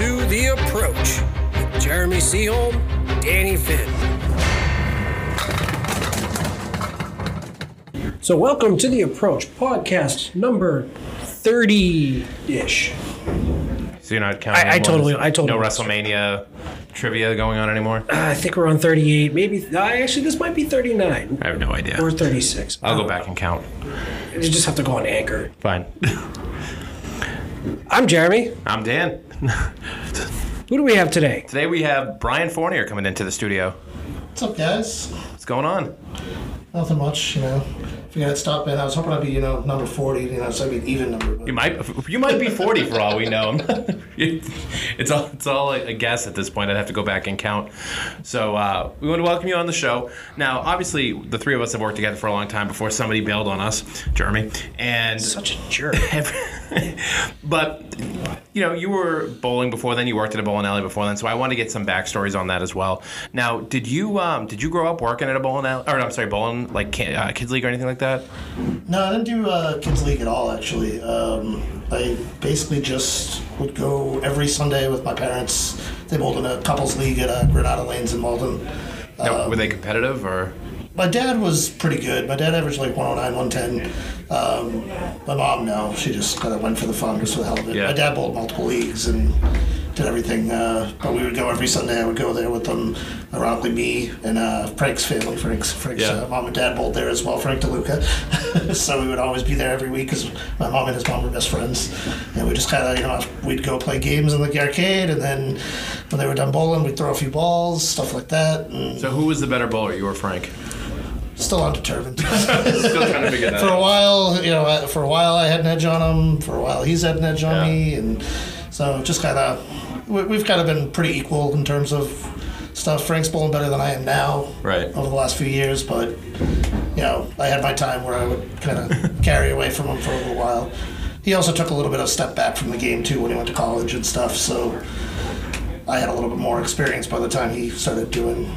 And to The Approach with Jeremy Seaholm, Danny Finn. So, welcome to The Approach, podcast number 30 ish. So you're not counting. I- I totally- There's I totally No. WrestleMania trivia going on anymore. I think we're on 38, maybe. Uh, actually, this might be 39 I have no idea. or 36. I'll go back and count. You just have to go on Anchor. Fine. I'm Jeremy. I'm Dan. Who do we have today? Today we have Brian Fournier coming into the studio. What's up, guys? What's going on? Nothing much, you know. Figured I'd stop in. I was hoping I'd be, you know, number 40, you know, so I'd be an even number. But You might you might be 40 for all we know. it's all it's all a guess at this point. I'd have to go back and count. So uh, we want to welcome you on the show. Now, obviously, the three of us have worked together for a long time before somebody bailed on us, Jeremy, and Such a jerk. but you know, you were bowling before then. You worked at a bowling alley before then, so I want to get some backstories on that as well. Now, did you um, did you grow up working at a bowling alley, or no? I'm sorry, bowling like uh, kids league or anything like that? no, I didn't do uh, kids league at all. Actually, um, I basically just would go every Sunday with my parents. They bowled in a couples league at uh, Granada Lanes in Malden. No, were they competitive or? My dad was pretty good. My dad averaged like 109, 110. Um, my mom, no, she just kind of went for the fun, just for the hell of it. Yeah. My dad bowled multiple leagues and did everything. Uh, but we would go every Sunday. I would go there with them. Ironically, me and uh, Frank's family. Frank's, Frank's Yeah. uh, mom and dad bowled there as well. Frank DeLuca. so we would always be there every week because my mom and his mom were best friends. And we just kind of, you know, we'd go play games in the arcade, and then when they were done bowling, we'd throw a few balls, stuff like that. And So who was the better bowler, you or Frank? still undetermined. Still trying to figure that for a while, you know, for a while I had an edge on him. For a while he's had an edge on Yeah. me, and so just kind of we- we've kind of been pretty equal in terms of stuff. Frank's bowling better than I am now, Right. Over the last few years, but you know, I had my time where I would kind of carry away from him for a little while. He also took a little bit of step back from the game too when he went to college and stuff. So I had a little bit more experience by the time he started doing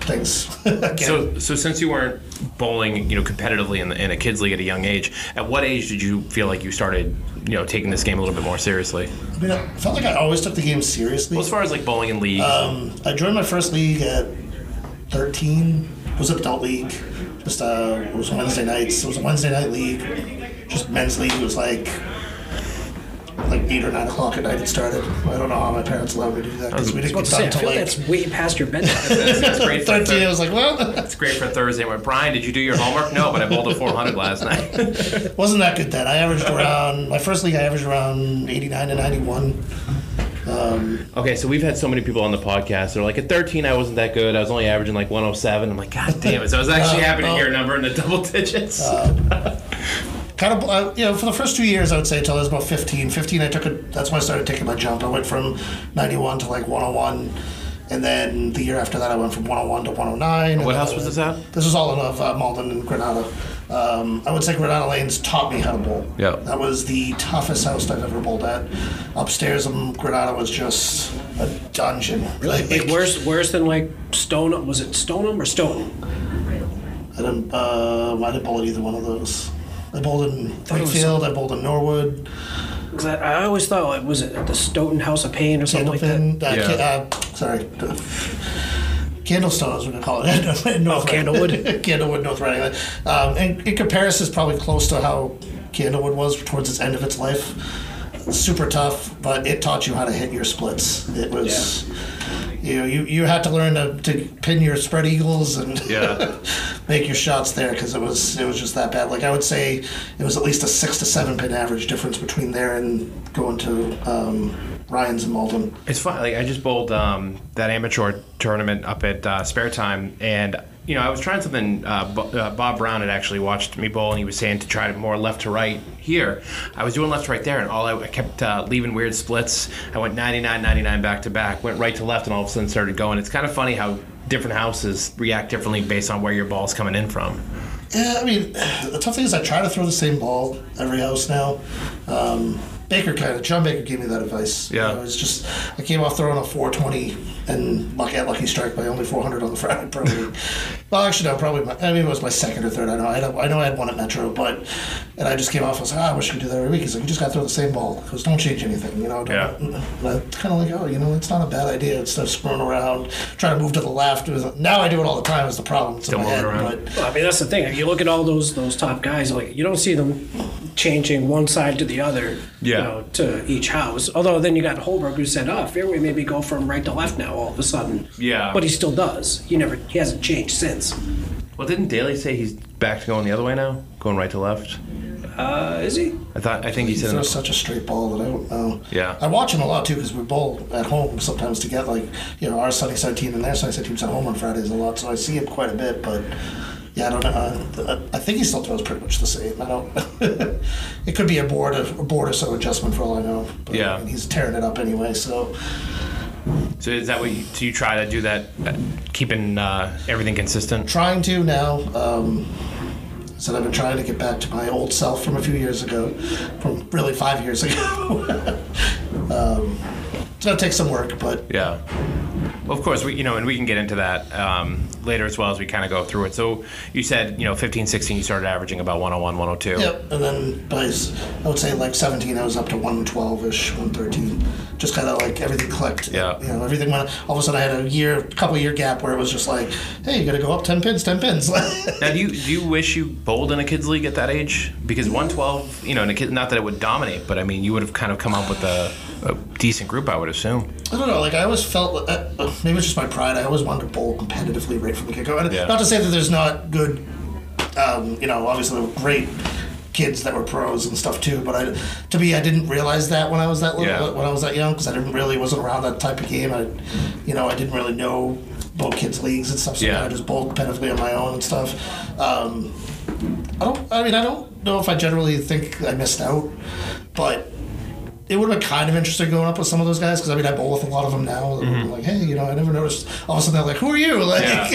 things. So, so since you weren't bowling, you know, competitively in, the, in a kids league at a young age, at what age did you feel like you started, you know, taking this game a little bit more seriously? I mean, I felt like I always took the game seriously. Well, as far as like bowling and league, Um, I joined my first league at 13. It was an adult league. Just uh, it was Wednesday nights. It was a Wednesday night league. Just men's league. It was like like eight or nine o'clock at night. It started. I don't know how my parents allowed me to do that because we didn't get done to say, I until feel like that's way past your bedtime. that's great for, 13. I was like, well, that's great for Thursday. Went, Brian, did you do your homework? No, but I bowled a 400 last night. wasn't that good then. I averaged around my first league. I averaged around 89 to 91. Okay, so we've had so many people on the podcast. They're like, at 13, I wasn't that good. I was only averaging like 107. I'm like, God damn it. So I was actually Uh, happy to oh. hear a number in the double digits. Kind of uh, you know for the first two years i would say until i was about 15 15 i took a that's when i started taking my jump i went from 91 to like 101 and then the year after that i went from 101 to 109 what house was went- this at? this was all in of uh, malden and granada um, i would say granada lanes taught me how to bowl Yeah. that was the toughest house i've ever bowled at upstairs in granada was just a dungeon Really? Like, Like, worse, worse than like Stoneham? Was it Stoneham or Stone? I didn't, uh, I didn't bowl at either one of those I bowled in it was Wakefield. I bowled in Norwood. 'Cause I, I always thought it was it the Stoughton House of Pain or something like that. Uh, Yeah. ca- uh, sorry. Candlestone is what we call it. North Oh, Candlewood? Candlewood, North Reading. Um, and in comparison, is probably close to how Candlewood was towards its end of its life. Super tough, but it taught you how to hit your splits. It was, you know, you, you had to learn to, to pin your spread eagles and Yeah. make your shots there because it was it was just that bad. Like I would say, it was at least a six to seven pin average difference between there and going to um, Ryan's and Malden. It's fun. Like I just bowled um, that amateur tournament up at uh, Spare Time, and you know I was trying something. Uh, uh, Bob Brown had actually watched me bowl, and he was saying to try more left to right here. I was doing left to right there, and all I, I kept uh, leaving weird splits. I went 99, 99 back to back, went right to left, and all of a sudden started going. It's kind of funny how different houses react differently based on where your ball's coming in from. Yeah, I mean, the tough thing is I try to throw the same ball every house now. Um, Baker kind of John Baker gave me that advice. Yeah. You know, it's just I came off throwing a 420 and lucky at Lucky Strike by only 400 on the Friday Pro League. well, actually, no, probably. My, I mean, it was my second or third. I know. I know. I know I had one at Metro, but and I just came off. I was like, oh, I wish I could do that every week. He's like, you just got to throw the same ball. Because don't change anything. You know. Don't, Yeah. Kind of like, oh, you know, it's not a bad idea. Instead of screwing around, trying to move to the left. It was- Now I do it all the time. Is the problem? It's in Still my moving head, around. but- Well, I mean, that's the thing. If You look at all those those top guys, like you don't see them changing one side to the other. Yeah. You know, to each house. Although then you got Holberg who said, "Oh, fairway maybe go from right to left now all of a sudden." Yeah. But he still does. He never. He hasn't changed since. Well, didn't Daly say he's back to going the other way now, going right to left? Uh, is he? I thought. I think he He said. throws such a straight ball that I don't know. Yeah. I watch him a lot too because we bowl at home sometimes to get like you know our Sunnyside team and their Sunnyside team's at home on Fridays a lot, so I see him quite a bit. But yeah, I don't know. I think he still throws pretty much the same. I don't. it could be a board of a board or so adjustment for all I know. But, Yeah. I mean, he's tearing it up anyway. So So is that what you, do you try to do that, uh, keeping uh, everything consistent? trying to now. Um, said I've been trying to get back to my old self from a few years ago, from really five years ago. um, it's gonna take some work, but Yeah. Well, of course, we you know, and we can get into that um, later as well as we kind of go through it. So you said you know 15, 16, you started averaging about 101, 102. Yep, and then by I would say like 17, I was up to 112 ish, 113. Just kind of like everything clicked. Yeah. You know, everything went. All of a sudden, I had a year, couple year gap where it was just like, hey, you got to go up 10 pins, 10 pins. Now, do you do you wish you bowled in a kids league at that age? Because 112, you know, in a kid, not that it would dominate, but I mean, you would have kind of come up with a, a decent group, I would assume. I don't know. Like I always felt, uh, uh, maybe it's just my pride. I always wanted to bowl competitively right from the get go. Yeah. not to say that there's not good, um, you know, obviously there were great kids that were pros and stuff too. But I, to me, I didn't realize that when I was that little, Yeah. when I was that young, because I didn't really wasn't around that type of game. I, you know, I didn't really know bowl kids leagues and stuff. So Yeah. I just bowled competitively on my own and stuff. Um, I don't. I mean, I don't know if I generally think I missed out, but it would have been kind of interesting going up with some of those guys because I mean I bowl with a lot of them now. be mm-hmm. Like, hey, you know, I never noticed. All of a sudden they're like, "Who are you?" Like, Yeah.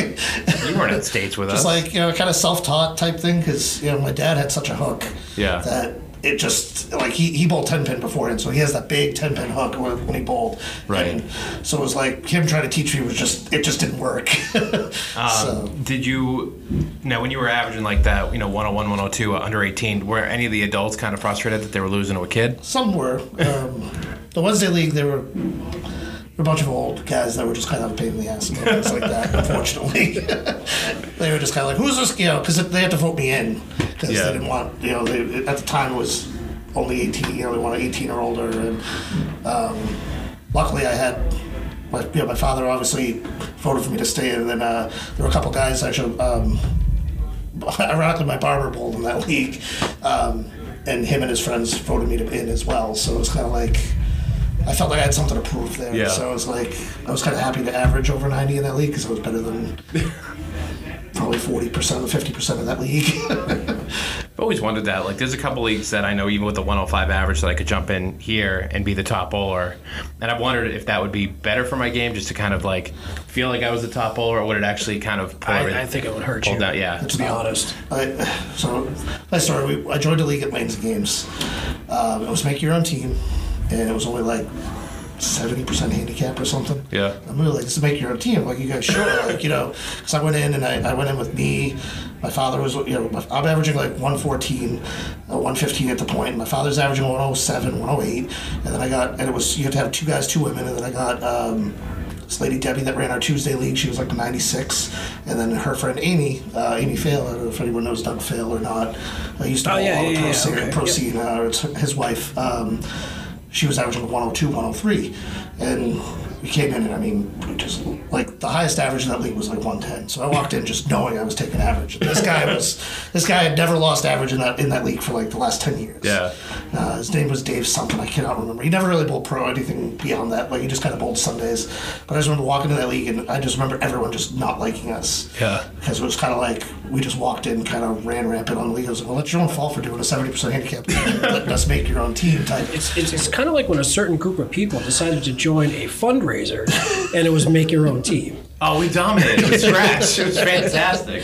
You weren't at states with just us. like you know, kind of self-taught type thing because you know my dad had such a hook. Yeah. That it just like he he bowled ten pin beforehand, so he has that big ten pin hook when, when he bowled. Right. And so it was like him trying to teach me was just it just didn't work. so. Did you now when you were averaging like that, you know, 101, 102 uh, under 18, were any of the adults kind of frustrated that they were losing to a kid? Some were. Um, the Wednesday League, there were a bunch of old guys that were just kind of a pain in the ass about things like that, unfortunately. they were just kind of like, who's this? You know, because they had to vote me in because Yeah. they didn't want, you know, they, at the time it was only 18, you know, they wanted 18 or older. And um, luckily I had. My, you know, my father obviously voted for me to stay, and then uh, there were a couple guys actually. Um, ironically, my barber bowled in that league, um, and him and his friends voted me to in as well. So it was kind of like I felt like I had something to prove there. Yeah. So I was like, I was kind of happy to average over ninety in that league because I was better than probably forty percent or fifty percent of that league. I've always wondered that. Like, there's a couple leagues that I know, even with the 105 average, that I could jump in here and be the top bowler. And I've wondered if that would be better for my game, just to kind of like feel like I was the top bowler, or would it actually kind of pull I, everything- I think it would hurt pull you. down? Yeah. To be honest. I, so I started, we, I joined a league at Lanes Games. Um, it was make your own team, and it was only like seventy percent handicap or something. Yeah. I'm really like, just make your own team. Like you guys sure, like you know, because I went in and I, I went in with me. My father was, you know, I'm averaging like 114, uh, 115 at the point. My father's averaging 107, 108, and then I got, and it was you had to have two guys, two women, and then I got. Um, this lady Debbie that ran our Tuesday league, she was like 96, and then her friend Amy, uh, Amy Fail. I don't know if anyone knows Doug Fail or not. I used to Oh, yeah, all yeah, the pro yeah, scene, okay, pro yeah. scene uh, his wife. Um, she was averaging 102, 103, and we came in and I mean, we just like the highest average in that league was like 110. So I walked in just knowing I was taking average. And this guy was, this guy had never lost average in that in that league for like the last 10 years. Yeah. Uh, his name was Dave something. I cannot remember. He never really bowled pro or anything beyond that. Like he just kind of bowled Sundays. But I just remember walking to that league and I just remember everyone just not liking us. Yeah. Because it was kind of like we just walked in, kind of ran rampant on the league. I was like, well, that's your own fault for doing a 70% handicap. Letting us make your own team type. It's, it's, it's kind of like when a certain group of people decided to join a fundraiser and it was make your own team. Oh, we dominated with scratch. It was fantastic.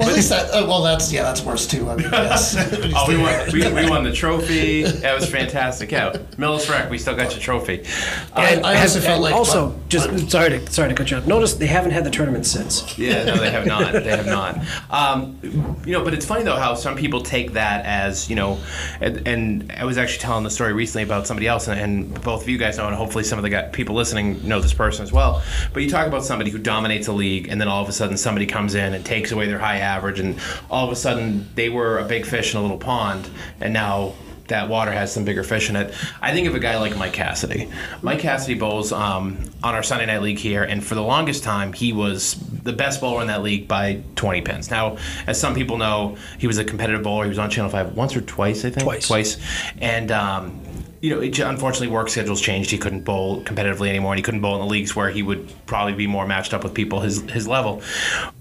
Well, at least that. Uh, well, that's yeah, that's worse too. I mean, yes. Oh, we won, we, we won the trophy. That was fantastic. Yeah, Millis Rec, we still got your trophy. I, I also felt and like also but- just but- sorry to sorry to cut you off. Notice they haven't had the tournament since. Yeah, no, they have not. They have not. Um, you know, but it's funny though how some people take that as you know, and, and I was actually telling the story recently about somebody else, and, and both of you guys know, and hopefully some of the guy, people listening know this person as well. But you talk about somebody who dominates a league, and then all of a sudden somebody comes in and takes away their high average, and all of a sudden they were a big fish in a little pond, and now that water has some bigger fish in it. I think of a guy like Mike Cassidy. Mike Cassidy bowls um, on our Sunday night league here, and for the longest time, he was the best bowler in that league by 20 pins. Now, as some people know, he was a competitive bowler. He was on Channel 5 once or twice, I think. Twice. Twice. And, um, you know, it, unfortunately, work schedules changed. He couldn't bowl competitively anymore, and he couldn't bowl in the leagues where he would probably be more matched up with people his, his level.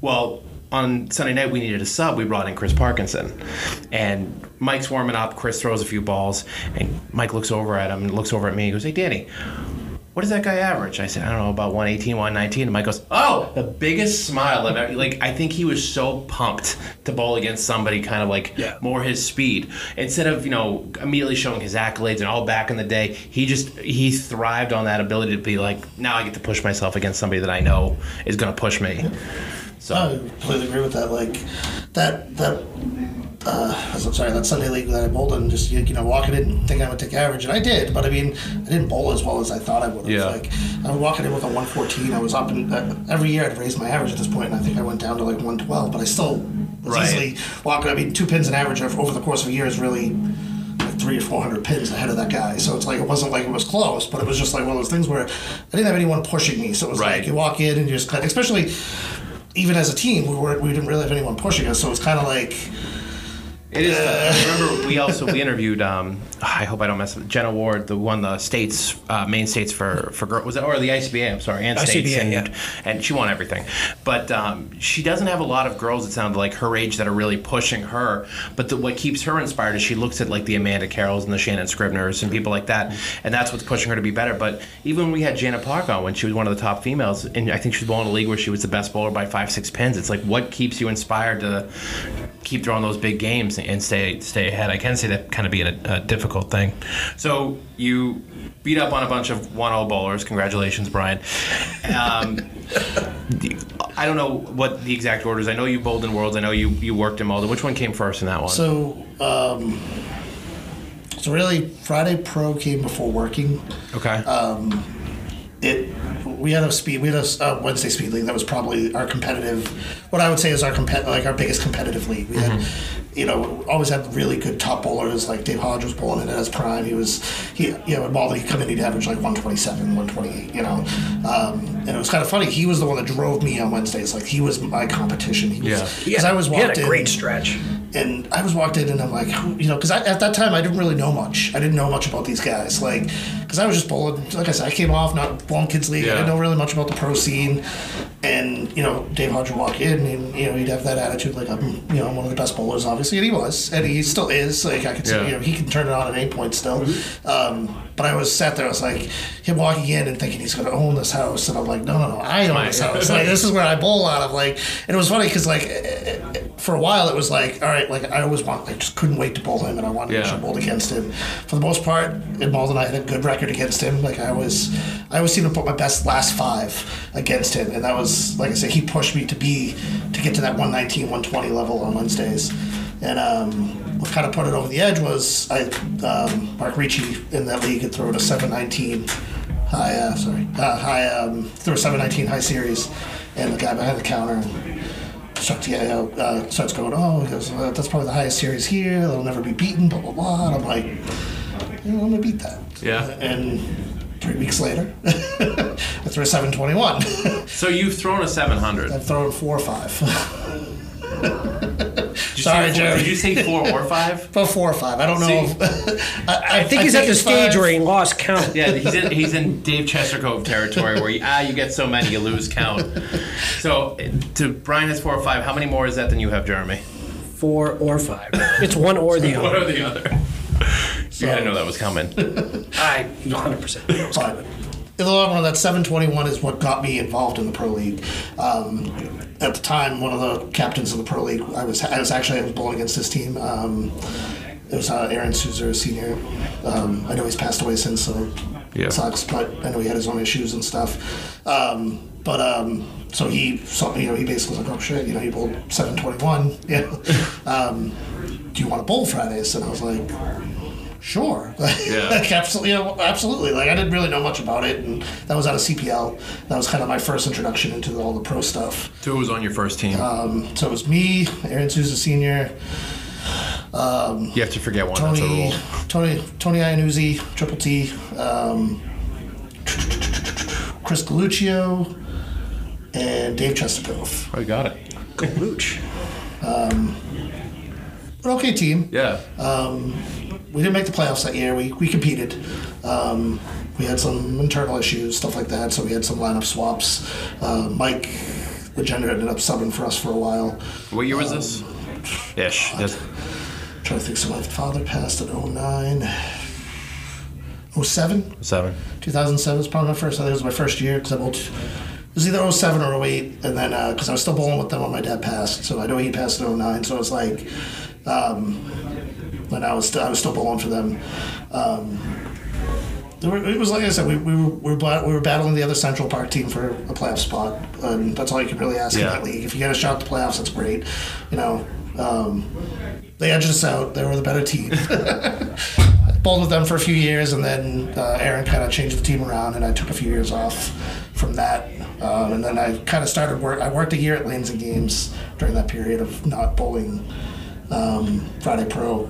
Well, on Sunday night we needed a sub. We brought in Chris Parkinson, and Mike's warming up. Chris throws a few balls, and Mike looks over at him and looks over at me. He goes, "Hey, Danny." What does that guy average? I said, I don't know, about 118, 119. And Mike goes, Oh, the biggest smile I've ever. Like, I think he was so pumped to bowl against somebody kind of like Yeah. more his speed. Instead of, you know, immediately showing his accolades and all back in the day, he just, he thrived on that ability to be like, now I get to push myself against somebody that I know is going to push me. So, I completely agree with that. Like that that uh, I'm sorry, that Sunday league that I bowled in, just you, know, walking in thinking I would take average, and I did, but I mean, I didn't bowl as well as I thought I would have. Yeah. Like I was walking in with a 114. I was up in uh, every year I'd raise my average at this point, and I think I went down to like 112, but I still was Right. easily walking. I mean, two pins in average over over the course of a year is really. Like three or four hundred pins ahead of that guy, so it's like it wasn't like it was close, but it was just like one of those things where I didn't have anyone pushing me. So it was Right. like you walk in and you just kind of, especially even as a team, we weren't we didn't really have anyone pushing us, so it's kind of like It is. I remember we also we interviewed. Um, I hope I don't mess up. Jenna Ward, the won the states uh, main states for for girl was it or the ICBA? I'm sorry, and states, ICBA, and, yeah. and she won everything. But um, she doesn't have a lot of girls. It sounded like her age that are really pushing her. But the, what keeps her inspired is she looks at like the Amanda Carrolls and the Shannon Scribners and people like that, and that's what's pushing her to be better. But even when we had Janet Park on when she was one of the top females, and I think she was bowling a league where she was the best bowler by five six pins. It's like what keeps you inspired to keep throwing those big games and stay stay ahead. I can see that kind of being a, a difficult thing. So you beat up on a bunch of 1-0 bowlers. Congratulations, Brian. Um, I don't know what the exact order is. I know you bowled in Worlds. I know you, you worked in Malden. Which one came first in that one? so. Um, so really, Friday Pro came before working. okay. It we had a speed we had a uh, Wednesday speed league that was probably our competitive. What I would say is our compet like our biggest competitive league. We had. You know, always had really good top bowlers. Like Dave Hodge was bowling in his prime. He was, he, you know, in Malden, he'd come in, he'd average like 127, 128, you know. Um, and it was kind of funny. He was the one that drove me on Wednesdays. Like, he was my competition. He was, Yeah. He Because had, I was he had walked a in great stretch. and I was walked in and I'm like, you know, because at that time I didn't really know much. I didn't know much about these guys, like, because I was just bowling. Like I said, I came off not bowling kids league. I didn't know really much about the pro scene, and you know, Dave Hodge would walk in and you know he'd have that attitude like I'm, you know, I'm one of the best bowlers, obviously, and he was, and he still is. Like I could Yeah. you know, he can turn it on at any point still. Um, but I was sat there, I was like, him walking in and thinking he's going to own this house, and I'm like, no, no, no, I own this house. Like this is where I bowl out of. Like, and it was funny because like eh, eh, for a while it was like, all right, like I always want, I just couldn't wait to bowl him, and I wanted Yeah. to bowl against him. For the most part, in Malden, I had a good record against him. Like I was, I always seemed to put my best last five against him, and that was like I said, he pushed me to be to get to that 119, 120 level on Wednesdays, and um. What kind of put it over the edge was I, um, Mark Ricci in that league had thrown a 719 high, uh, sorry, uh, high, um, threw a 719 high series, and the guy behind the counter starts, yeah, uh, starts going, oh, he goes, uh, that's probably the highest series here. It'll never be beaten, blah blah blah. And I'm like, know, I'm gonna beat that. Yeah. And three weeks later, I threw a 721. so you've thrown a 700. I've thrown four or five. Sorry, say four, Jerry. Did you say four or five? About four or five. I don't know. See, if, I, I think he's at the stage five. where he lost count. Yeah, he's in, he's in Dave Chestercove territory where you, ah you get so many you lose count. So to Brian has four or five. How many more is that than you have, Jeremy? Four or five. It's one or the What other. are the other? You had to know that was coming. I 100% But in the long run, that 721 is what got me involved in the pro league. Um, at the time, one of the captains of the pro league, I was I was actually I was bowling against his team. Um, it was uh, Aaron Souza, senior. Um, I know he's passed away since, so Yeah. it sucks. But I know he had his own issues and stuff. Um, but um, so he, so, you know, he basically was like, "Oh shit, you know, he bowled 721. Yeah. um, do you want to bowl Fridays?" And I was like, Sure. Yeah. like absolutely, you know, absolutely. Like I didn't really know much about it, and that was out of CPL. That was kind of my first introduction into all the pro stuff. Who was on your first team? Um, so it was me, Aaron Souza Senior, you have to forget one. Tony, rule. Tony, Tony Iannuzzi, Triple T, um, Chris Galuccio, and Dave Chesterfield. I got it. Galooch. An okay team. Yeah. We didn't make the playoffs that year. We, we competed. Um, we had some internal issues, stuff like that. So we had some lineup swaps. Uh, Mike Legender ended up subbing for us for a while. what year was this? Ish. Yes. trying to think. So my father passed in 09. 07? Seven. 2007 was probably my first. I think it was my first year because I bowled. It was either 07 or 08, and then because I was still bowling with them when my dad passed, so I know he passed in 09. So it was like, um, when I was still, I was still bowling for them. Um, were, it was like I said, we, we, were, we, were, we were battling the other Central Park team for a playoff spot, and that's all you can really ask in that league. If you get a shot at the playoffs, that's great. You know, um, they edged us out. They were the better team. I bowled with them for a few years, and then uh, Aaron kind of changed the team around, and I took a few years off from that. Um, and then I kind of started work. I worked a year at Lanes and Games during that period of not bowling um, Friday Pro.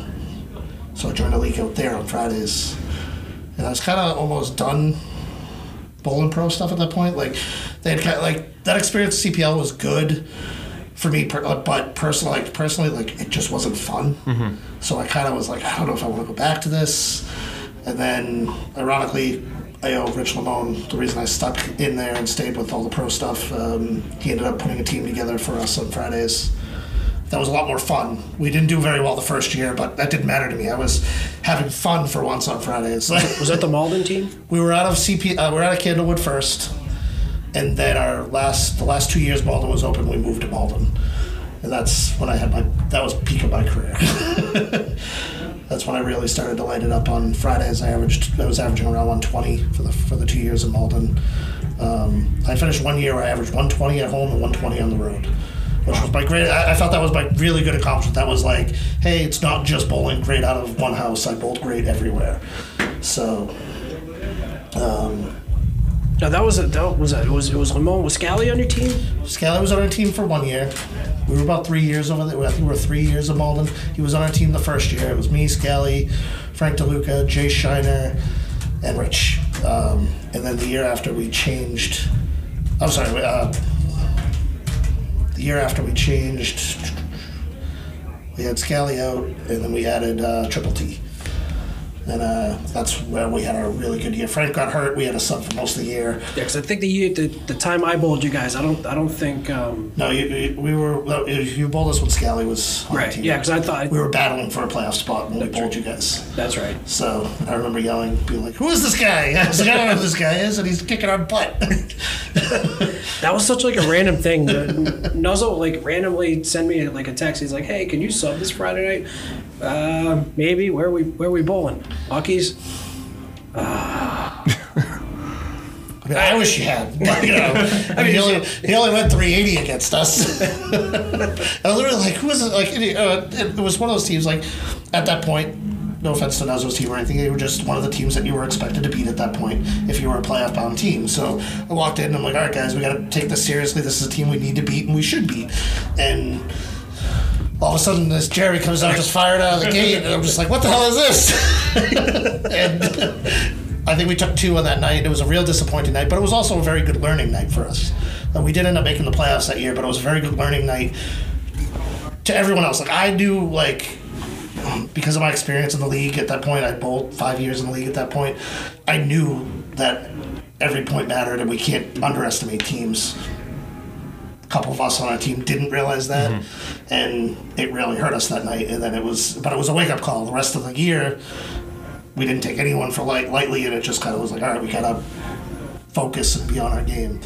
So I joined a league out there on Fridays, and I was kind of almost done bowling pro stuff at that point. Like they had kind of, like that experience at CPL was good for me, per, uh, but personally, like personally, like it just wasn't fun. So I kind of was like, I don't know if I want to go back to this. And then, ironically, I owe Rich Lamone the reason I stuck in there and stayed with all the pro stuff. Um, he ended up putting a team together for us on Fridays. That was a lot more fun. We didn't do very well the first year, but that didn't matter to me. I was having fun for once on Fridays. Was that the Malden team? we were out of CP. Uh, we were out of Candlewood first, and then our last the last two years Malden was open. We moved to Malden, and that's when I had my that was peak of my career. that's when I really started to light it up on Fridays. I averaged I was averaging around 120 for the for the two years in Malden. Um, I finished one year where I averaged 120 at home and 120 on the road. Which was my great. I, I felt that was my really good accomplishment. That was like, hey, it's not just bowling great out of one house. I bowled great everywhere. So No, that was a, that was a, it was it was Lamone was Scally on your team? Scally was on our team for one year. We were about three years over there. I think we were three years of Malden. He was on our team the first year. It was me, Scally, Frank DeLuca, Jay Shiner, and Rich. Um, and then the year after we changed. I'm sorry. Uh, year after we changed, we had Scally out, and then we added uh, Triple T. And uh, that's where we had a really good year. Frank got hurt. We had a sub for most of the year. Yeah, because I think the year the, the time I bowled you guys, I don't I don't think um, No, you, you, we were. You bowled us when Scally was on right. the team. Yeah, because I thought we were battling for a playoff spot when we bowled you guys. that's right. So I remember yelling, being like, "Who is this guy?" I was like, "I don't know who this guy is," and he's kicking our butt. That was such like a random thing. Nuzzle like randomly send me like a text. He's like, "Hey, can you sub this Friday night? Uh, maybe. Where we where we bowling? Bucky's. I mean, I wish you had. But, you know, I mean, he only he only went 380 against us. I was literally like, "Who is it?" Like, it, uh, it was one of those teams. Like, at that point. No offense to Nuzzle's team or anything, they were just one of the teams that you were expected to beat at that point if you were a playoff bound team. So I walked in and I'm like, all right, guys, we got to take this seriously. This is a team we need to beat and we should beat. And all of a sudden, this Jerry comes out just fired out of the gate, and I'm just like, what the hell is this? and I think we took two on that night. It was a real disappointing night, but it was also a very good learning night for us. We did end up making the playoffs that year, but it was a very good learning night to everyone else. Like I knew, like because of my experience in the league at that point, I bowled five years in the league at that point. I knew that every point mattered, and we can't underestimate teams. A couple of us on our team didn't realize that, and it really hurt us that night. And then it was, but it was a wake up call. The rest of the year, we didn't take anyone for light lightly, and it just kind of was like, all right, we gotta focus and be on our game.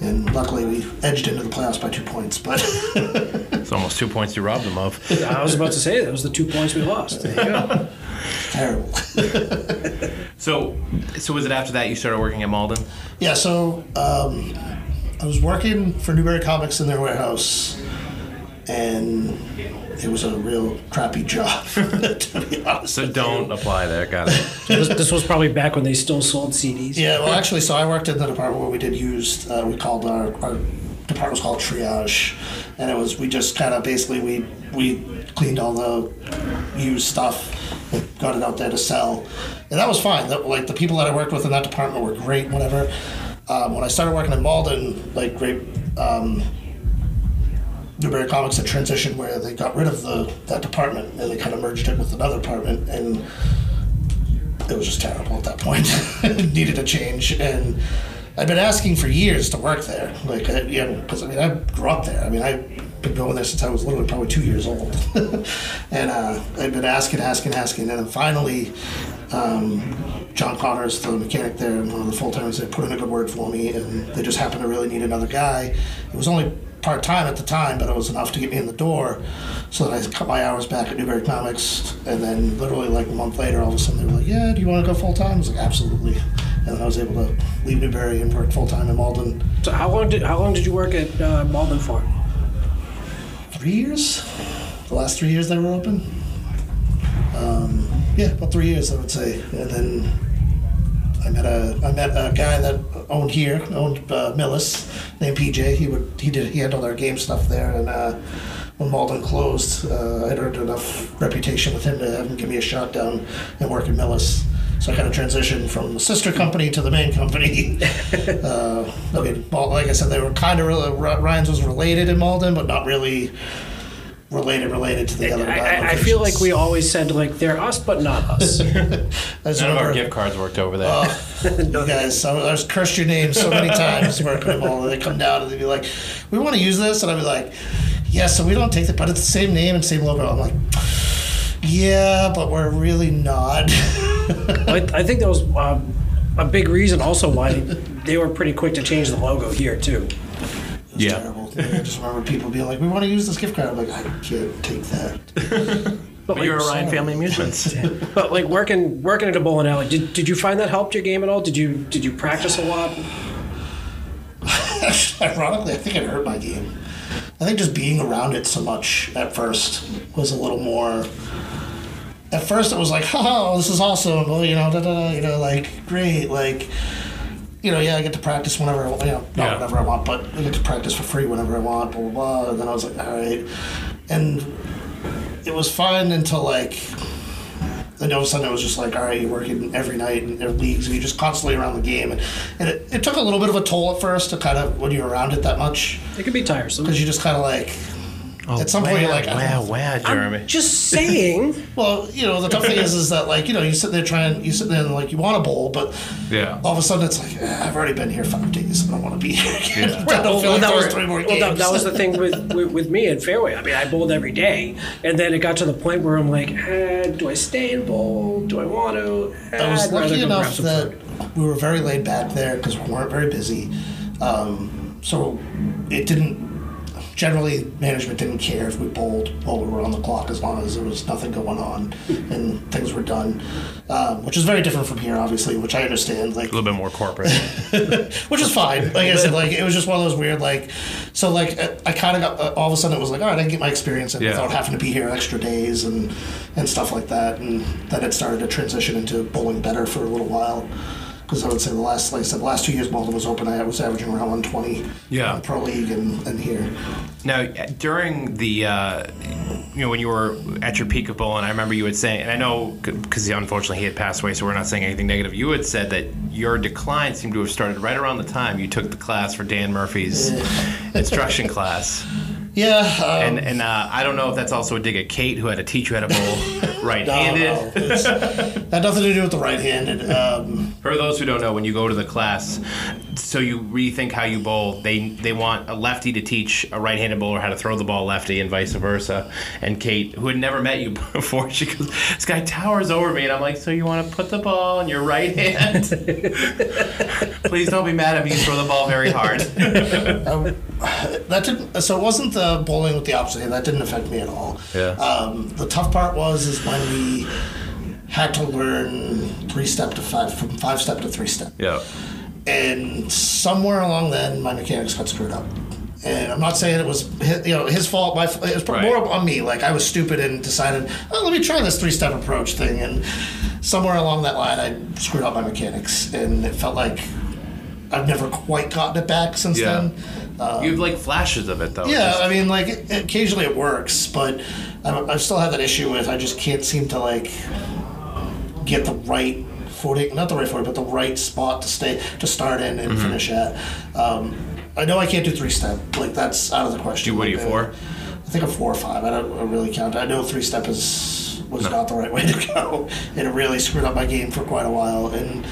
And luckily, we edged into the playoffs by two points. But It's almost two points you robbed them of. I was about to say that was the two points we lost. There you go. terrible. So, so was it after that you started working at Malden? Yeah, so um, I was working for Newbury Comics in their warehouse, and it was a real crappy job, to be honest. So don't you. apply there. Got it. This, this was probably back when they still sold CDs. Yeah, well, actually, so I worked in the department where we did used. Uh, we called our, our department was called triage, and it was we just kind of basically we we cleaned all the used stuff, and got it out there to sell, and that was fine. That like the people that I worked with in that department were great. Whatever. Um, when I started working in Malden, like great. Um, Newbury Comics had transitioned where they got rid of the that department and they kind of merged it with another department and it was just terrible at that point. needed a change, and I'd been asking for years to work there. Like, I, because I mean, I grew up there. I mean, I've been going there since I was literally probably two years old, and uh, I'd been asking, asking, asking, and then finally. Um, John Connors, the mechanic there, and one of the full timers, they put in a good word for me, and they just happened to really need another guy. It was only part time at the time, but it was enough to get me in the door, so that I cut my hours back at Newbury Comics, and then literally like a month later, all of a sudden they were like, "Yeah, do you want to go full time?" I was like, "Absolutely," and then I was able to leave Newbury and work full time in Malden. So how long did how long did you work at uh, Malden for? Three years, the last three years they were open. Um, yeah, about three years I would say, and then I met a I met a guy that owned here, owned uh, Millis, named PJ. He would he did he handled our game stuff there, and uh, when Malden closed, uh, I'd earned enough reputation with him to have him give me a shot down and work at Millis. So I kind of transitioned from the sister company to the main company. uh, I mean, like I said, they were kind of really, Ryan's was related in Malden, but not really related related to the other. I, I, I feel like we always said like they're us but not us. I just None of our gift cards worked over there. you guys, I was cursed your name so many times working at Malden. They come down and they'd be like, "We want to use this," and I'd be like, "Yes, so we don't take it, but it's the same name and same logo." I'm like, "Yeah, but we're really not." I, I think that was um, a big reason also why they were pretty quick to change the logo here too. Yeah. terrible. I just remember people being like, "We want to use this gift card." I'm like, "I can't take that." But, But you're a like, Ryan Family Amusements. but like working working at a bowling alley, did, did you find that helped your game at all? Did you did you practice a lot? Ironically, I think it hurt my game. I think just being around it so much at first was a little more. At first, it was like, "Oh, this is awesome!" Well, you know, da, da, da, you know, like great, like, you know, yeah, I get to practice whenever, I, you know, not Yeah. whenever I want, but I get to practice for free whenever I want, blah blah blah. And then I was like, all right, and it was fun until like. Then all of a sudden it was just like, all right, you're working every night in their leagues, and you're just constantly around the game, and, and it, it took a little bit of a toll at first to kind of when you're around it that much, It can be tiresome. because you just kind of like, at some point you're like, I wow, don't- wow, Jeremy. Just saying. well, you know, the tough thing is, is that like, you know, you sit there trying, you sit there and like you want a bowl, but yeah. all of a sudden it's like, eh, I've already been here five days, and I don't want to be here again. Yeah. I don't like that was, was three more well, that, games. that was the thing with, with, with me at Fairway. I mean, I bowled every day, and then it got to the point where I'm like, eh, do I stay and bowl? Do I want to? Eh, I was lucky enough that food. we were very laid back there because we weren't very busy. Um, so it didn't. Generally, management didn't care if we bowled while we were on the clock as long as there was nothing going on and things were done, um, which is very different from here, obviously, which I understand. Like A little bit more corporate. which is fine. Like I said, like it was just one of those weird, like, so like I- kind of got uh, all of a sudden it was like, all right, I can get my experience Yeah. without having to be here extra days and and stuff like that, and then it started to transition into bowling better for a little while. Because I would say the last, like I said, the last two years Malden was open, I was averaging around 120 Yeah. pro league and, and here. Now, during the, uh, you know, when you were at your peak of bowling, I remember you had saying, and I know because unfortunately he had passed away, so we're not saying anything negative. You had said that your decline seemed to have started right around the time you took the class for Dan Murphy's instruction class. Yeah, um, And and uh, I don't know if that's also a dig at Kate, who had to teach you how to bowl right-handed. no, it's- had nothing to do with the right-handed. Um, For those who don't know, when you go to the class, so you rethink how you bowl. They they want a lefty to teach a right-handed bowler how to throw the ball lefty, and vice versa. And Kate, who had never met you before, she goes, "This guy towers over me," and I'm like, "So you want to put the ball in your right hand?" Please don't be mad at me. You throw the ball very hard. Um, that didn't. So it wasn't the bowling with the opposite hand. That didn't affect me at all. Yeah. Um, the tough part was is when we had to learn three step to five, from five step to three step. yeah. and somewhere along then my mechanics got screwed up and i'm not saying it was his, you know his fault my it was Right. more on me like i was stupid and decided oh, let me try this three-step approach thing and somewhere along that line i screwed up my mechanics and it felt like i've never quite gotten it back since Yeah. then um, You have like flashes of it though. yeah, Just- I mean, like it, occasionally it works, but I, I still have that issue with I just can't seem to like get the right footing, not the right footing, but the right spot to stay to start in Mm-hmm. and finish at. Um, I know I can't do three step, like that's out of the question. You- what are you, four? I think I'm four or five. I don't I really count. I know three step is was not the right way to go, and it really screwed up my game for quite a while. And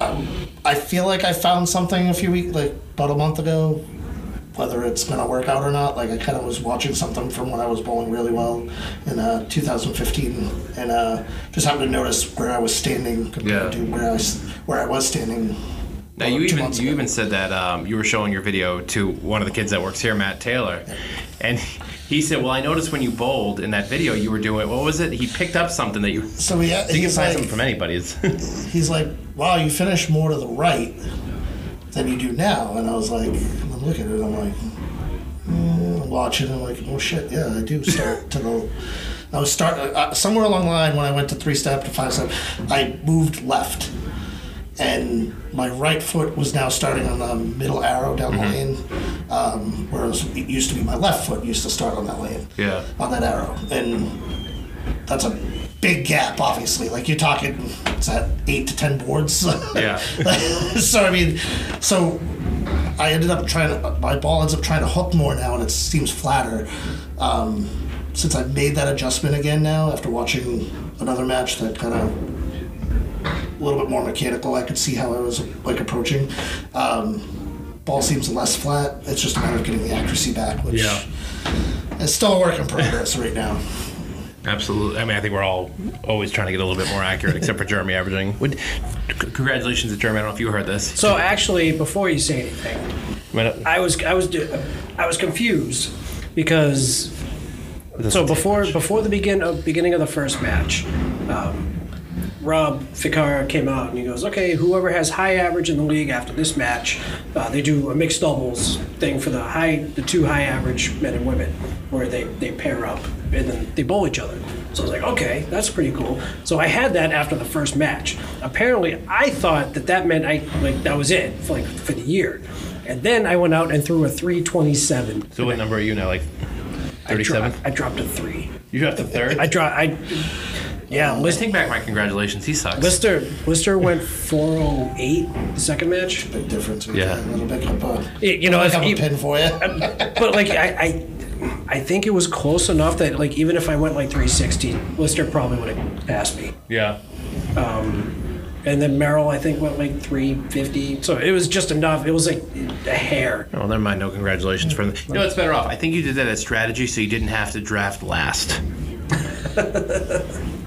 um, I feel like I found something a few weeks, like about a month ago, whether it's going to work out or not. Like I kind of was watching something from when I was bowling really well in uh, 2015, and uh, just happened to notice where I was standing compared Yeah. to where I was where I was standing. Now uh, you even you ago. even said that um, you were showing your video to one of the kids that works here, Matt Taylor, and he said, "Well, I noticed when you bowled in that video, you were doing what was it? He picked up something that you. So he, You can find like, something from anybody. He's like, "Wow, you finish more to the right than you do now." And I was like, I'm at it, I'm like, mm, I'm watching, I'm like, oh shit, yeah, I do start to go. I was start uh, somewhere along the line when I went to three step to five step, I moved left, and my right foot was now starting on the middle arrow down the lane, um, whereas it used to be my left foot used to start on that lane yeah. on that arrow, and that's a big gap. Obviously, like you're talking, it's at eight to ten boards. Yeah. so I mean, so I ended up trying to. My ball ends up trying to hook more now, and it seems flatter. Um, since I made that adjustment again now after watching another match that kind of a little bit more mechanical, I could see how I was like approaching. Um, ball seems less flat. It's just a matter of getting the accuracy back, which Yeah. it's still a work in progress right now. Absolutely. I mean, I think we're all always trying to get a little bit more accurate, except for Jeremy averaging. Would, c- congratulations to Jeremy. I don't know if you heard this. So actually, before you say anything, I I was I was I was confused because so before before the begin of beginning of the first match, um, Rob Ficar came out and he goes, "Okay, whoever has high average in the league after this match, uh, they do a mixed doubles thing for the high the two high average men and women, where they they pair up and then they bowl each other." So I was like, "Okay, that's pretty cool." So I had that after the first match. Apparently, I thought that that meant I like that was it for like for the year. And then I went out and threw a 327. so what number are you now? Like I dro- 37? I dropped a three. You dropped the third? I dropped. I yeah. Let's List, take back my congratulations. He sucks. Lister Lister went 408 the second match. Big difference. Yeah. A little bit of a, You know, pick if up a you- pin for you. but like I, I I think it was close enough that like even if I went like 360, Lister probably would have passed me. yeah. Um, and then Merrill, I think, went like 350. So it was just enough. It was like a hair. Oh, never mind. No congratulations for them. You know, it's better off. I think you did that as strategy so you didn't have to draft last.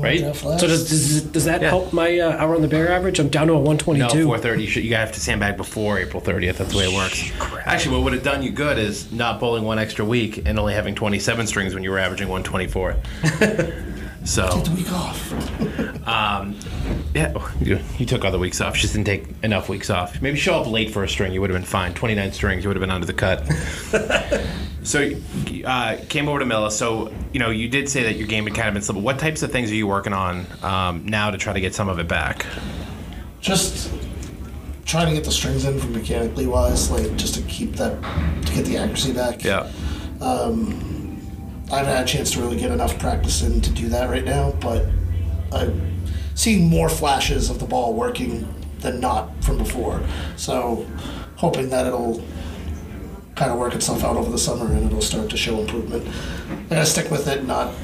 right? So does, does, does that Yeah. help my uh, hour on the bear average? I'm down to a No, 122. 4:30. You should. You gotta have to sandbag before April 30th. That's the way it works. Actually, what would have done you good is not bowling one extra week and only having 27 strings when you were averaging 124. so, Take the week off. Yeah, you, you took all the weeks off. Just didn't take enough weeks off. Maybe show up late for a string. You would have been fine. 29 strings. You would have been under the cut. so, uh, came over to Milla. So, you know, you did say that your game had kind of been simple. What types of things are you working on um, now to try to get some of it back? Just trying to get the strings in from mechanically wise, like just to keep that, to get the accuracy back. Yeah. Um, I haven't had a chance to really get enough practice in to do that right now, but I'm seeing more flashes of the ball working than not from before. So, hoping that it'll kind of work itself out over the summer and it'll start to show improvement. I gotta stick with it, not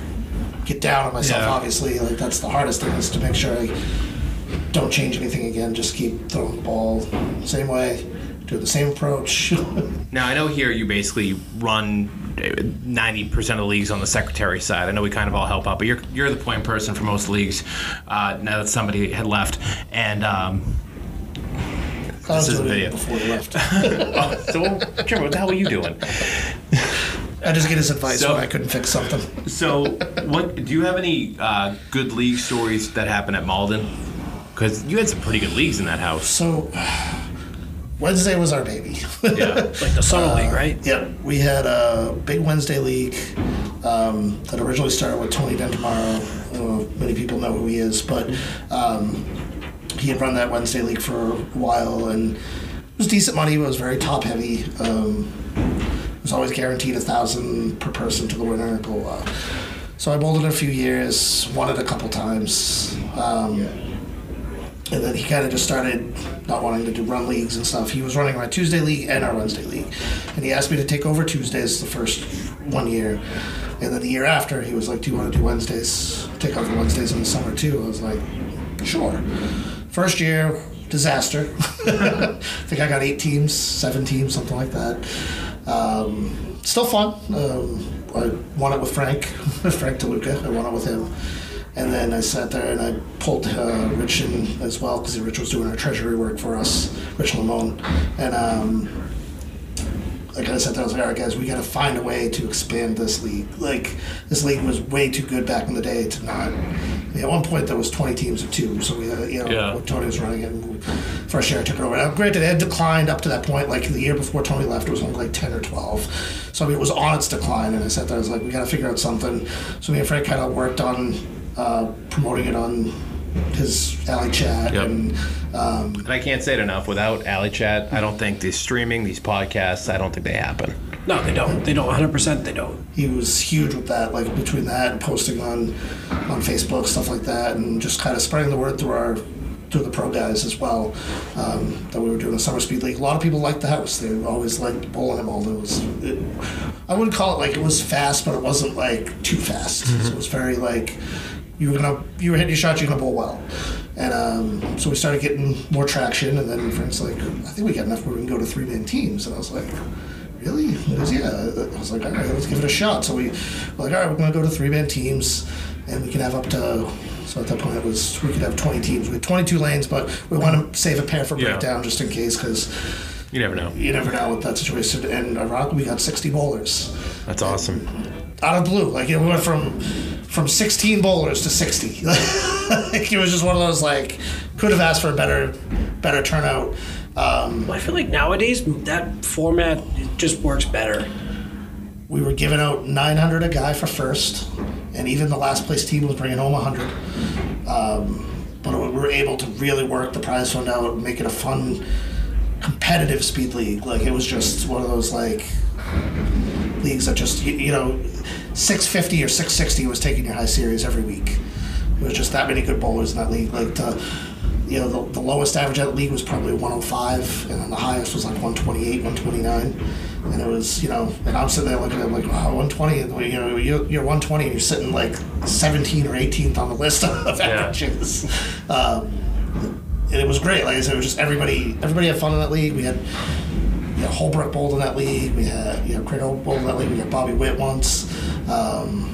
get down on myself. Yeah. Obviously, like that's the hardest thing is to make sure I don't change anything again. Just keep throwing the ball same way, do the same approach. Now I know here you basically run ninety percent of the leagues on the secretary side. I know we kind of all help out, but you're you're the point person for most leagues. Uh, now that somebody had left, and um, This is a video. before he left. Oh, so, well, what the hell were you doing? I just get his advice So- when I couldn't fix something. So, what do you have any uh, good league stories that happened at Malden? Because you had some pretty good leagues in that house. So Wednesday was our baby. Yeah. Like the summer league, right? Yep, we had a big Wednesday league um, that originally started with Tony Dentamaro. I don't know if many people know who he is, but um, he had run that Wednesday league for a while, and it was decent money, but it was very top heavy. Um, it was always guaranteed a thousand per person to the winner. Blah, blah. So I bowled it a few years, won it a couple times. Um, and then he kind of just started not wanting to do run leagues and stuff. He was running my Tuesday league and our Wednesday league, and he asked me to take over Tuesdays the first one year, and then the year after he was like, "Do you want to do Wednesdays? Take over Wednesdays in the summer too?" I was like, "Sure." First year, disaster. I think I got eight teams, seven teams, something like that. Um, still fun. Um, I won it with Frank, Frank DeLuca. I won it with him. And then I sat there and I pulled uh, Rich in as well because Rich was doing our treasury work for us, Rich Lamone. And um, I sat there, I was like, all right, guys, we got to find a way to expand this league. Like, this league was way too good back in the day to not. I mean, at one point, there was 20 teams of two, so we, had, you know, Yeah. Tony was running it. And first year, I took it over. Now, granted, it had declined up to that point. Like the year before Tony left, it was only like 10 or 12. So I mean, it was on its decline, and I sat there, I was like, we got to figure out something. So me and Frank kind of worked on uh, promoting it on his alley chat Yep. and um, And I can't say it enough. Without Alley Chat, I don't think these streaming, these podcasts, I don't think they happen. No, they don't. They don't. 100. percent They don't. he was huge with that, like between that and posting on on Facebook, stuff like that, and just kind of spreading the word through our through the pro guys as well um, that we were doing a summer speed league. A lot of people liked the house; they always liked bowling at Malden. It was, it, I wouldn't call it like it was fast, but it wasn't like too fast. So it was very like you were gonna you were hitting your shots, you're gonna bowl well. And um, so we started getting more traction, and then Frank's like, I think we got enough where we can go to three man teams, and I was like really? He goes, yeah. I was like, all right, let's give it a shot. So we were like, all right, we're going to go to three man teams, and we can have up to. So at that point, it was we could have 20 teams. We had 22 lanes, but we want to save a pair for Yeah. breakdown just in case, because You never know. you never know with that situation. And ironically, we got 60 bowlers That's awesome. out of blue. Like you know, we went from from 16 bowlers to 60. like, it was just one of those like could have asked for a better better turnout. Um, I feel like nowadays that format just works better. we were giving out 900 a guy for first, and even the last place team was bringing home 100. Um, but we were able to really work the prize fund out, and make it a fun, competitive speed league. Like it was just one of those like leagues that just you, you know, 650 or 660 was taking your high series every week. There was just that many good bowlers in that league. Like the, you know, the, the lowest average at the league was probably 105, and then the highest was like 128, 129. And it was, you know, and I'm sitting there looking at it like, wow, 120, and, you know, you're, you're 120 and you're sitting like 17 or 18th on the list of averages. Um, and it was great. Like I said, it was just everybody, everybody had fun in that league. We had, you know, Holbrook bowled in that league. We had, you know, Craig Holbrook bowled in that league. We had Bobby Witt once. Um,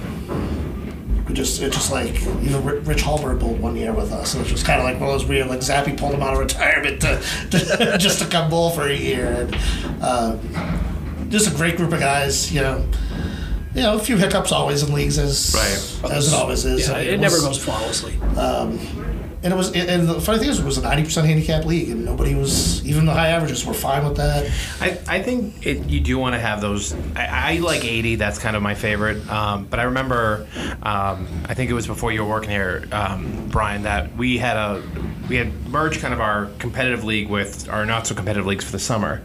we just, it just like, you know, Rich Hallberg bowled one year with us. It was just kind of like one of those weird, like Zappy pulled him out of retirement to, to just to come bowl for a year. And um, just a great group of guys, you know. You know, a few hiccups always in leagues, as Right. as it always is. Yeah, I mean, it never was- goes flawlessly. And it was, and the funny thing is, it was a ninety percent handicap league, and nobody was, even the high averages were fine with that. I, I think it, you do want to have those. I, I like 80. That's kind of my favorite. Um, but I remember, um, I think it was before you were working here, um, Brian, that we had a we had merged kind of our competitive league with our not so competitive leagues for the summer,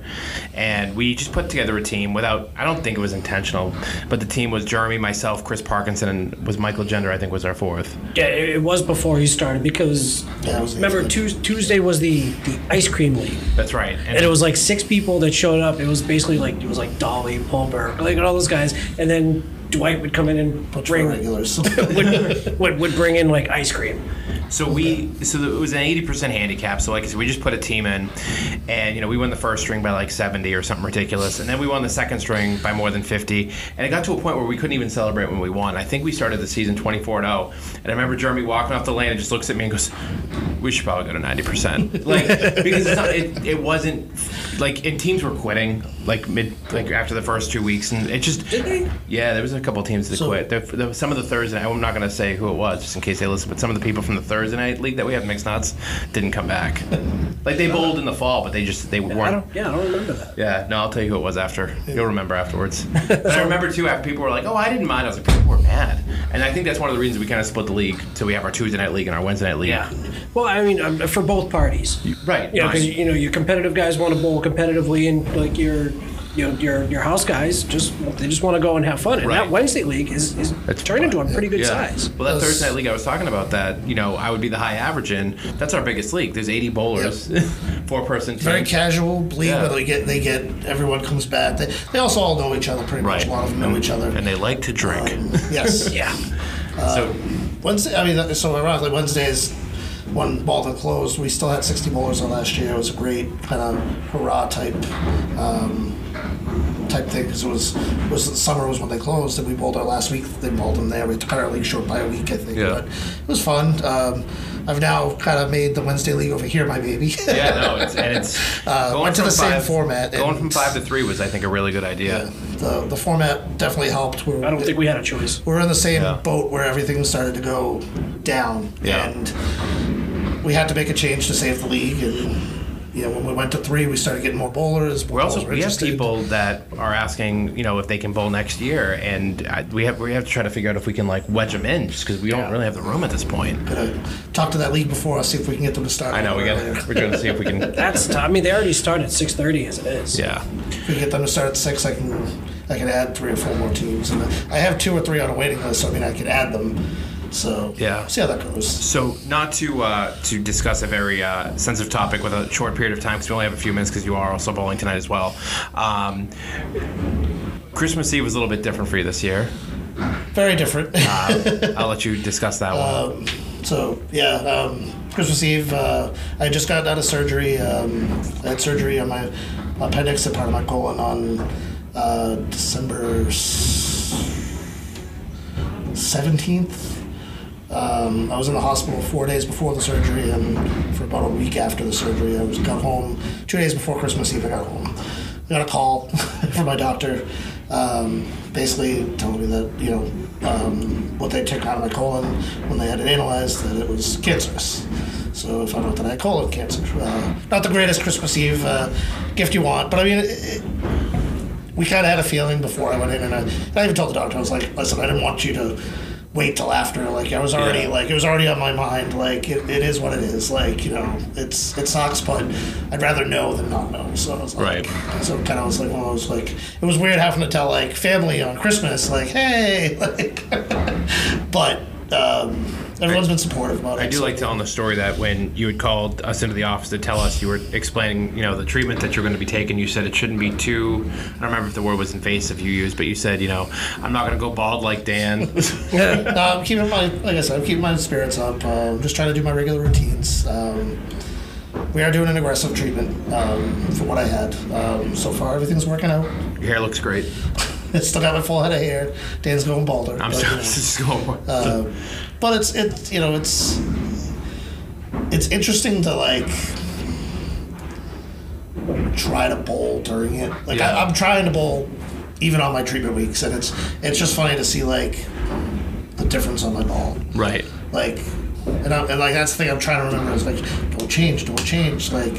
and we just put together a team without. I don't think it was intentional, but the team was Jeremy, myself, Chris Parkinson, and was Michael Gender. I think was our fourth. Yeah, it it was before he started because Yeah, remember Tues- Tuesday was the the ice cream league. That's right. And it was like six people that showed up. It was basically like it was like Dolly, Palmer, like all those guys, and then Dwight would come in and Bunch bring regulars. would, would would bring in like ice cream. So we, so it was an eighty percent handicap. So like I said, we just put a team in, and you know we won the first string by like seventy or something ridiculous, and then we won the second string by more than fifty, and it got to a point where we couldn't even celebrate when we won. I think we started the season twenty four and zero, and I remember Jeremy walking off the lane and just looks at me and goes, we should probably go to ninety percent, like because it's not, it, it wasn't like and teams were quitting like mid like after the first two weeks, and it just Did they? yeah, there was a couple of teams that So- quit. There, there was some of the Thursday. I'm not going to say who it was, just in case they listen. But some of the people from the Thursday night league that we have mixed nuts didn't come back. like they bowled in the fall, but they just they I weren't. don't. Yeah, I don't remember that. Yeah, no, I'll tell you who it was after. You'll remember afterwards. and I remember too after people were like, "Oh, I didn't mind." I was like, "People were mad," and I think that's one of the reasons we kind of split the league. So we have our Tuesday night league and our Wednesday night league. Yeah. Well, I mean, um, for both parties. Right. You know, 'cause, nice. you know, your competitive guys want to bowl competitively, and like your, you know, your your house guys just they just want to go and have fun. And Right. that Wednesday league is is It's turned into a pretty good Yeah. size. Well, that Those- Thursday night league I was talking about, that you know, I would be the high average in. That's our biggest league. There's 80 bowlers, four person team. Very casual league, Yeah. but they get they get everyone comes back. They, they also all know each other pretty much. A lot of them know each other. and they like to drink. Um, yes. Yeah. so Wednesday. I mean, so ironically, Wednesdays when Malden closed, we still had 60 bowlers on last year. It was a great kind of hurrah type um, type thing because it was it was summer was when they closed, and we bowled our last week. They bowled them there. We cut our league short by a week, I think. Yeah. But it was fun. Um, I've now kind of made the Wednesday league over here my baby. yeah, no, it's, and it's Uh, went to from the same format, Going and- from five to three was, I think, a really good idea. the the format definitely helped. We're, I don't think we had a choice. we're in the same Yeah. boat where everything started to go down, Yeah. and we had to make a change to save the league. And you know, when we went to three, we started getting more bowlers. We also bowlers we have people that are asking, you know, if they can bowl next year, and I, we have we have to try to figure out if we can like wedge them in, just because we don't really have the room at this point. Gonna talk to that league before us, see if we can get them to start. I know we got earlier. we're going to see if we can. That's. T- I mean, they already start at six thirty as it is. Yeah, If we can get them to start at six, I can I can add three or four more teams, and I have two or three on a waiting list. So I mean, I could add them. So Yeah. see how that goes. So, not to uh, to discuss a very uh, sensitive topic with a short period of time, because we only have a few minutes, because you are also bowling tonight as well. Um, Christmas Eve was a little bit different for you this year. Very different. I'll let you discuss that one. So yeah, um, Christmas Eve, uh, I just got out of surgery. Um, I had surgery on my appendix and part of my colon on uh, December seventeenth. Um, I was in the hospital four days before the surgery, and for about a week after the surgery, I was got home. Two days before Christmas Eve, I got home. I got a call from my doctor, um, basically telling me that you know um, what they took out of my colon when they had it analyzed that it was cancerous. So I found out that I had colon cancer. Uh, not the greatest Christmas Eve uh, gift you want, but I mean. It, we kind of had a feeling before I went in, and I, and I even told the doctor, I was like, listen, I didn't want you to wait till after. Like, I was already, Yeah. like, it was already on my mind. Like, it, it is what it is. Like, you know, it's it sucks, but I'd rather know than not know. So I was like, Right. so kind of was like, one of those, like, it was weird having to tell, like, family on Christmas, like, hey, like, but um, everyone's been supportive about it. I do so- like telling the story that when you had called us into the office to tell us you were explaining, you know, the treatment that you're going to be taking, you said it shouldn't be too. I don't remember if the word was invasive you used, but you said, you know, I'm not going to go bald like Dan. no, I'm keeping my, like I said, I'm keeping my spirits up. I'm just trying to do my regular routines. Um, we are doing an aggressive treatment um, for what I had. Um, so far, everything's working out. Your hair looks great. I still got my full head of hair. Dan's going balder. I'm still you know. going. Uh, but it's it's you know it's it's interesting to like try to bowl during it. Like Yeah. I, I'm trying to bowl even on my treatment weeks, and it's it's just funny to see like the difference on my ball. right. Like, and, I, and like that's the thing I'm trying to remember is like, don't change, don't change. Like,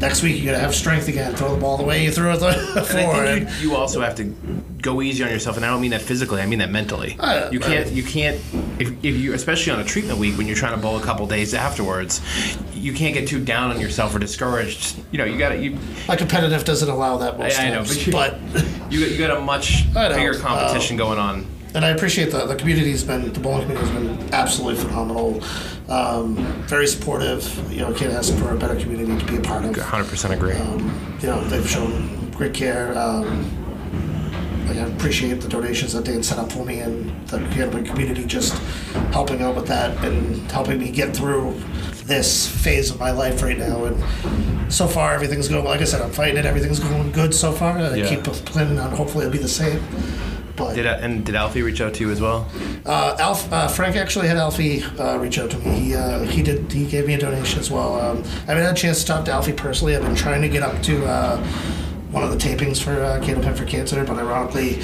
next week you gotta have strength again. Throw the ball the way you threw it the. I And, think you, you also have to go easy on yourself, and I don't mean that physically. I mean that mentally. I- you can't. You can't. If, if you, especially on a treatment week, when you're trying to bowl a couple days afterwards, you can't get too down on yourself or discouraged. You know, you got to you. my competitive doesn't allow that most I, I know, but you, but you, you got a much bigger uh, competition going on. And I appreciate the the community's been the bowling community has been absolutely phenomenal, um, very supportive. You know, can't ask for a better community to be a part of. 100% agree. Um, you know, they've shown great care. Um, like I appreciate the donations that Dan set up for me and the Candlepin community just helping out with that and helping me get through this phase of my life right now. And so far, everything's going. Like I said, I'm fighting it. Everything's going good so far. I Yeah. keep planning on hopefully it'll be the same. But Did and did Alfie reach out to you as well? uh, Alf, uh, Frank actually had Alfie uh, reach out to me. He uh, he did he gave me a donation as well. Um, I haven't had a chance to talk to Alfie personally. I've been trying to get up to uh, one of the tapings for uh, Candlepin for Cancer, but ironically,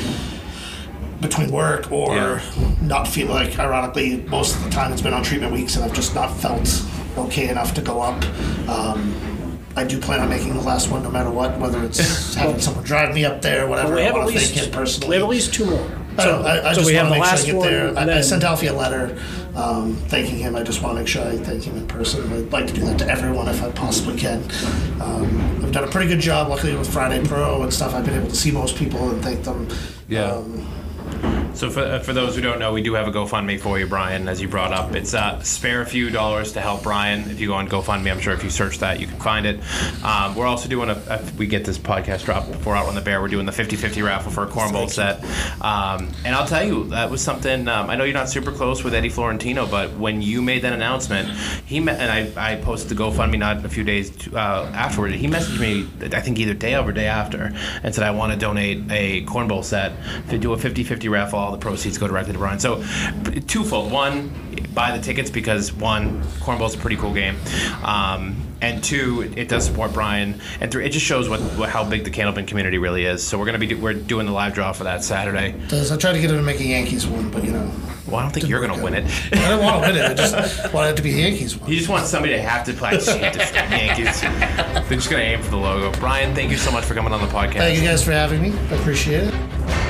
between work or Yeah. not feel like ironically most of the time it's been on treatment weeks and I've just not felt okay enough to go up. Um, I do plan on making the last one no matter what, whether it's having someone drive me up there, whatever. we I have at want to least thank him personally. we have at least two more. I, don't know, I, I so just we have want to the make sure I last get one. there. and I, I then- sent Alfie a letter um, thanking him. I just want to make sure I thank him in person. I'd like to do that to everyone if I possibly can. Um, I've done a pretty good job, luckily, with Friday Pro and stuff. I've been able to see most people and thank them. Yeah. Um, So for, uh, for those who don't know, we do have a GoFundMe for you, Brian, as you brought up. It's uh, spare a few dollars to help Brian. If you go on GoFundMe, I'm sure if you search that, you can find it. Um, we're also doing a, if we get this podcast dropped before Out on the Bear, we're doing the 50-50 raffle for a cornball set. Um, and I'll tell you, that was something, um, I know you're not super close with Eddie Florentino, but when you made that announcement, he met, and I, I posted the GoFundMe not a few days uh, afterward, he messaged me, I think either day of or day after, and said, I want to donate a cornball set. To do a 50-50 raffle, all the proceeds go directly to Brian. So twofold. One, buy the tickets because one, cornball's a pretty cool game. Um, and two, it does support Brian. And three, it just shows what, what how big the Candlepin community really is. So we're gonna be do, we're doing the live draw for that Saturday. does I tried to get him to make a Yankees one, but you know, Well, I don't think you're gonna win it. I don't want to win it. I just want it to be the Yankees one. You just want somebody to have to play the Yankees. They're just gonna aim for the logo. Brian, thank you so much for coming on the podcast. Thank you guys for having me. I appreciate it.